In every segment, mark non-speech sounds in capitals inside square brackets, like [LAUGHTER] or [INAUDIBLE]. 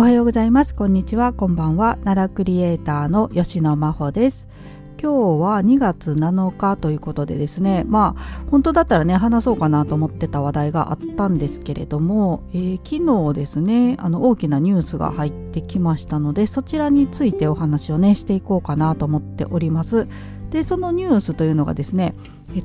おはようございます。こんにちは。こんばんは。奈良クリエイターの吉野真帆です。今日は2月7日ということでですね。まあ本当だったらね話そうかなと思ってた話題があったんですけれども、えー、昨日ですねあの大きなニュースが入ってきましたのでそちらについてお話をねしていこうかなと思っております。でそのニュースというのがですね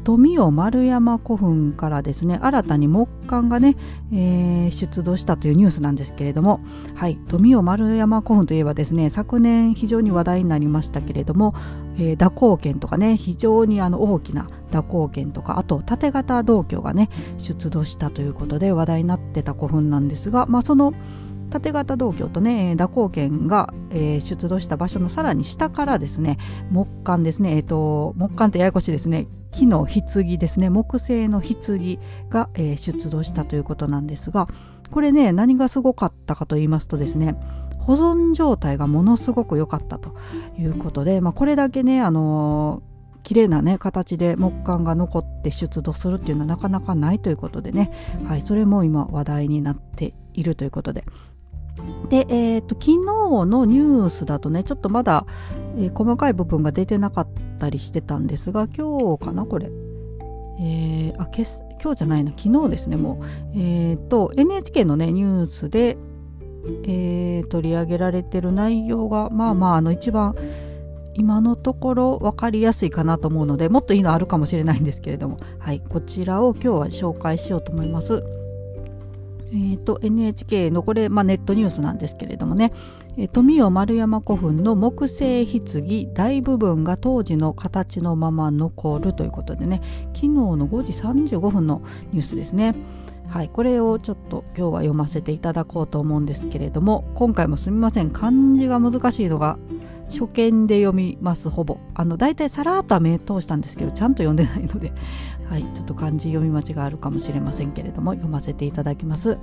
富雄丸山古墳からですね新たに木簡がね、えー、出土したというニュースなんですけれども、はい、富雄丸山古墳といえばですね昨年非常に話題になりましたけれども、えー、蛇行剣とかね非常にあの大きな蛇行剣とかあと縦型銅鏡がね出土したということで話題になってた古墳なんですが、まあ、その縦型銅鏡とね蛇行剣が、えー、出土した場所のさらに下からですね木簡ですね、えーと、木簡ってややこしいですね木の棺ですね木製の棺が、えー、出土したということなんですがこれね何がすごかったかと言いますとですね保存状態がものすごく良かったということで、まあ、これだけねあのー、綺麗なね形で木簡が残って出土するっていうのはなかなかないということでね、はい、それも今話題になっているということでで、えーと、昨日のニュースだとねちょっとまだ、えー、細かい部分が出てなかったりしてたんですが今日かなこれ、えー、あけ今日じゃないな昨日ですねもう。えっ、ー、と NHK のねニュースで、えー、取り上げられてる内容がまあまああの一番今のところ分かりやすいかなと思うのでもっといいのあるかもしれないんですけれども。はいこちらを今日は紹介しようと思います。えーと、NHK のこれ、まあ、ネットニュースなんですけれどもね、え富雄丸山古墳の木製棺大部分が当時の形のまま残るということでね。昨日の5時35分のニュースですね。はい、これをちょっと今日は読ませていただこうと思うんですけれども今回もすみません。漢字が難しいのが初見で読みますほぼあの大体さらっとは目通したんですけどちゃんと読んでないので、[LAUGHS] はい、ちょっと漢字読み間違いあるかもしれませんけれども読ませていただきます。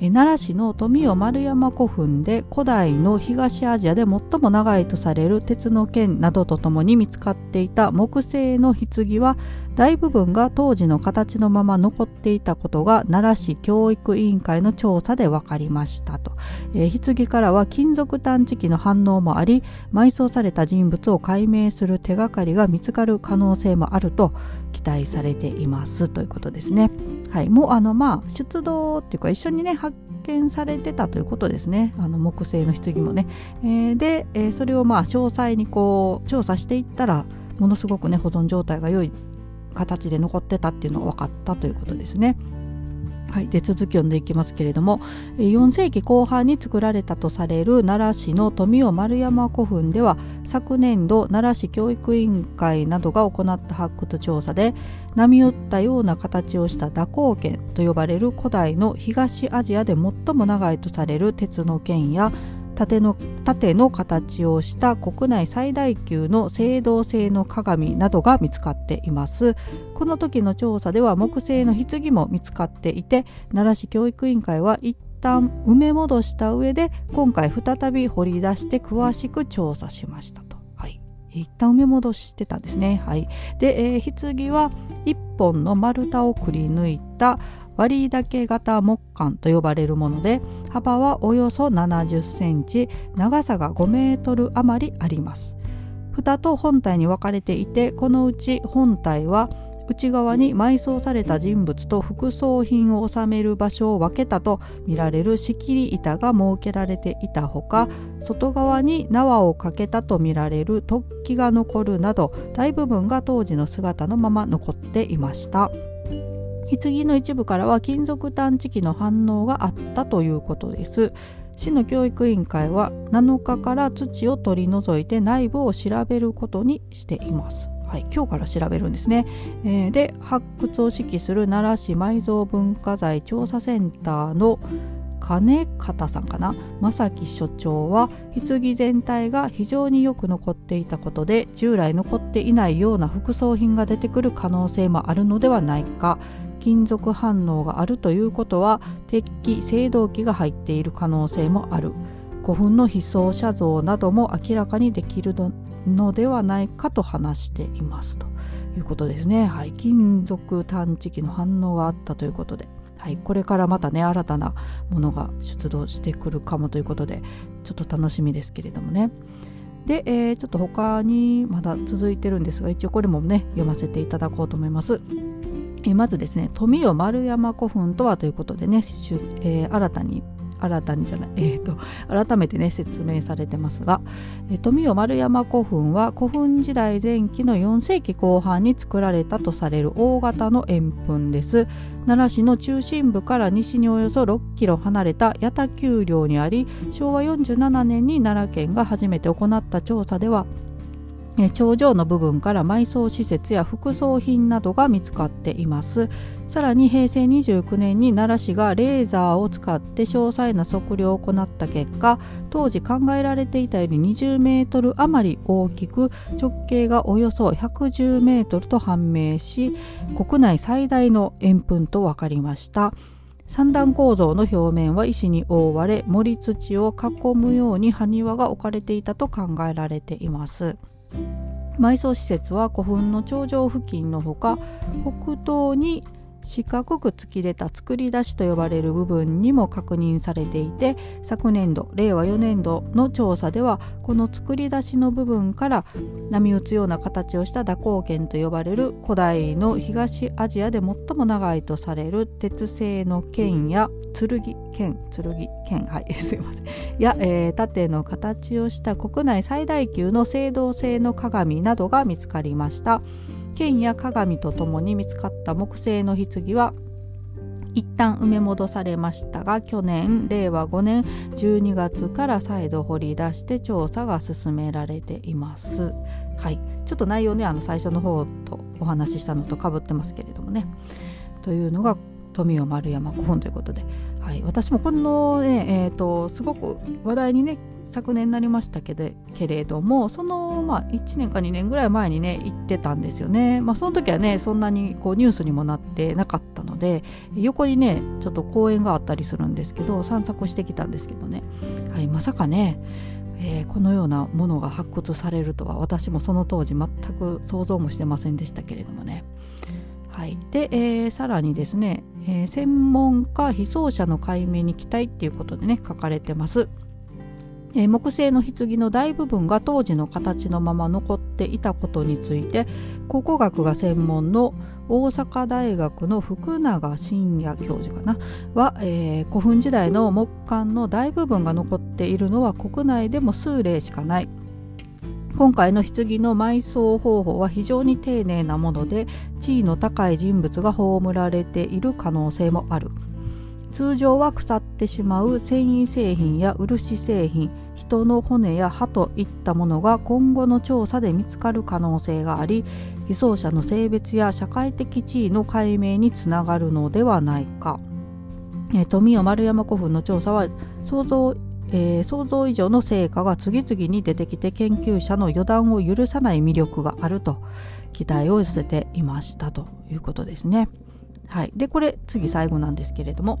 奈良市の富雄丸山古墳で古代の東アジアで最も長いとされる鉄の剣などとともに見つかっていた木製の棺は大部分が当時の形のまま残っていたことが奈良市教育委員会の調査で分かりましたと、えー、棺からは金属探知機の反応もあり埋葬された人物を解明する手がかりが見つかる可能性もあると期待されていますということですね。はい、もうあのまあ出動っていうか一緒にね発見されてたということですねあの木製の棺もね。えー、で、えー、それをまあ詳細にこう調査していったらものすごくね保存状態が良い形で残ってたっていうのが分かったということですね。はい、で続き読んでいきますけれども4世紀後半に作られたとされる奈良市の富雄丸山古墳では昨年度奈良市教育委員会などが行った発掘調査で波打ったような形をした蛇行剣と呼ばれる古代の東アジアで最も長いとされる鉄の剣や縦の縦の形をした国内最大級の青銅製の鏡などが見つかっていますこの時の調査では木製の棺も見つかっていて奈良市教育委員会は一旦埋め戻した上で今回再び掘り出して詳しく調査しました。一旦埋め戻してたんですね。はい、で、えー、棺は1本の丸太をくり抜いた割竹型木管と呼ばれるもので幅はおよそ70センチ長さが5メートル余りあります蓋と本体に分かれていてこのうち本体は内側に埋葬された人物と副葬品を収める場所を分けたとみられる仕切り板が設けられていたほか外側に縄をかけたとみられる突起が残るなど大部分が当時の姿のまま残っていました。棺の一部からは金属探知機の反応があったということです市の教育委員会は7日から土を取り除いて内部を調べることにしていますはい、今日から調べるんですね。えー、で発掘を指揮する奈良市埋蔵文化財調査センターの金方さんかな。正木所長は棺全体が非常によく残っていたことで従来残っていないような副葬品が出てくる可能性もあるのではないか。金属反応があるということは鉄器青銅器が入っている可能性もある。古墳の被葬者像なども明らかにできるのではないかと話していますということですね。はい、金属探知機の反応があったということで。はい、これからまたね新たなものが出土してくるかもということでちょっと楽しみですけれどもねで、えー、ちょっと他にまだ続いてるんですが一応これもね読ませていただこうと思います。えまずですね富代丸山古墳とはということでね、えー、新たに新たにじゃない、えーと、改めてね説明されてますが、えー、富代丸山古墳は古墳時代前期の4世紀後半に作られたとされる大型の円墳です。奈良市の中心部から西におよそ6キロ離れた八田丘陵にあり昭和47年に奈良県が初めて行った調査では頂上の部分から埋葬施設や副葬品などが見つかっていますさらに平成29年に奈良市がレーザーを使って詳細な測量を行った結果当時考えられていたより20メートル余り大きく直径がおよそ110メートルと判明し国内最大の円墳と分かりました三段構造の表面は石に覆われ盛り土を囲むように埴輪が置かれていたと考えられています。埋葬施設は古墳の頂上付近のほか北東に四角く突き出た作り出しと呼ばれる部分にも確認されていて昨年度令和4年度の調査ではこの作り出しの部分から波打つような形をした蛇行剣と呼ばれる古代の東アジアで最も長いとされる鉄製の剣や剣剣剣剣はい [LAUGHS] すいませんや、えー、盾の形をした国内最大級の青銅製の鏡などが見つかりました。剣や鏡とともに見つかった木製の棺は一旦埋め戻されましたが去年令和5年12月から再度掘り出して調査が進められています。はい、ちょっと内容ねあの最初の方とお話ししたのとかぶってますけれどもね。というのが富雄丸山古墳ということで、はい、私もこのね、えーとすごく話題にね昨年になりましたけどけれどもその、まあ、1年か2年ぐらい前にね行ってたんですよね、まあ、その時はねそんなにこうニュースにもなってなかったので横にねちょっと公園があったりするんですけど散策してきたんですけどね、はい、まさかねえー、このようなものが発掘されるとは私もその当時全く想像もしてませんでしたけれどもね。はい、で、えー、さらにですね、えー、専門家被葬者の解明に期待っていうことでね書かれてます。え、木製の棺の大部分が当時の形のまま残っていたことについて考古学が専門の大阪大学の福永伸也教授かなは、えー、古墳時代の木簡の大部分が残っているのは国内でも数例しかない。今回の棺の埋葬方法は非常に丁寧なもので地位の高い人物が葬られている可能性もある。通常は腐ってしまう繊維製品や漆製品人の骨や歯といったものが今後の調査で見つかる可能性があり被葬者の性別や社会的地位の解明につながるのではないか、えー、富代丸山古墳の調査は想像えー、想像以上の成果が次々に出てきて研究者の予断を許さない魅力があると期待を寄せていましたということですね。はい、でこれ次最後なんですけれども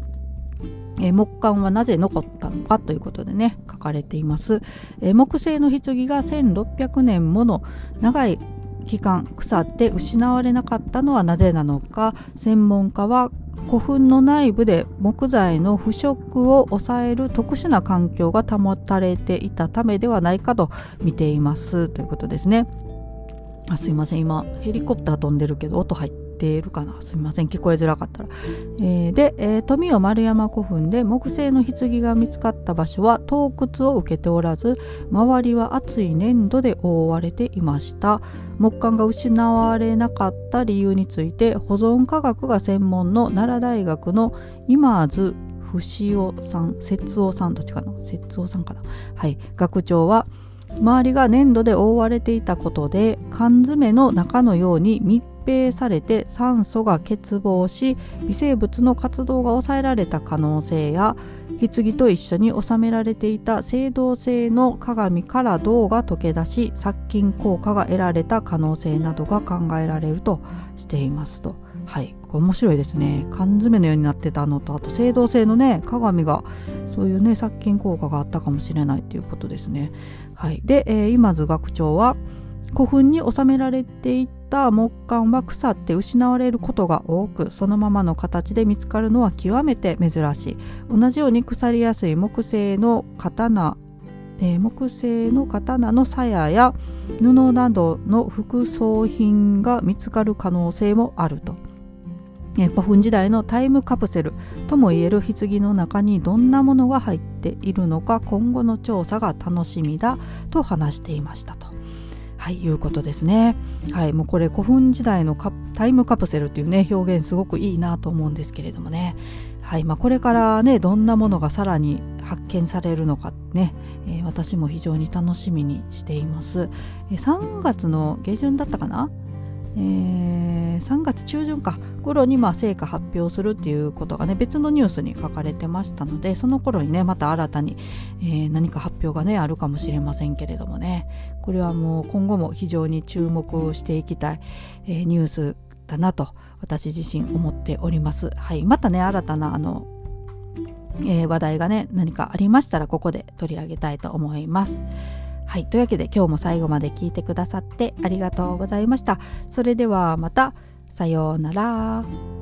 えー、木簡はなぜ残ったのかということでね書かれています、えー、木製の棺が1600年もの長い期間腐って失われなかったのはなぜなのか専門家は古墳の内部で木材の腐食を抑える特殊な環境が保たれていたためではないかと見ています。ということですね。あすいません。今ヘリコプター飛んでるけど音入ってているかな？すみません聞こえづらかったら、えー、で、えー、富雄丸山古墳で木製の棺が見つかった場所は洞窟を受けておらず周りは厚い粘土で覆われていました。木簡が失われなかった理由について保存科学が専門の奈良大学の今津伏尾さん節夫さんどっちかな？節夫さんかな？はい。学長は周りが粘土で覆われていたことで缶詰の中のように密閉されて酸素が欠乏し微生物の活動が抑えられた可能性や棺と一緒に収められていた青銅製の鏡から銅が溶け出し殺菌効果が得られた可能性などが考えられるとしていますと。はい、これ面白いですね缶詰のようになってたのとあと青銅製のね鏡がそういうね殺菌効果があったかもしれないっていうことですね。はい、で、えー、今津学長は古墳に収められていった木簡は腐って失われることが多くそのままの形で見つかるのは極めて珍しい同じように腐りやすい木製の刀えー、木製の刀の鞘や布などの副葬品が見つかる可能性もあると。古墳時代のタイムカプセルともいえる棺の中にどんなものが入っているのか今後の調査が楽しみだと話していましたと。はい、いうことですね。はい、もうこれ古墳時代のタイムカプセルっていうね表現すごくいいなと思うんですけれどもね。はいまあ、これからねどんなものがさらに発見されるのかね、えー、私も非常に楽しみにしています。えー、3月の下旬だったかな、えー、3月中旬か頃にまあ成果発表するっていうことがね別のニュースに書かれてましたのでその頃にねまた新たに、えー、何か発表がねあるかもしれませんけれどもねこれはもう今後も非常に注目していきたい、えー、ニュースだなと私自身思っております。はい、またね新たなあの、えー、話題がね何かありましたらここで取り上げたいと思います。はい、というわけで今日も最後まで聞いてくださってありがとうございました。それではまたさようなら。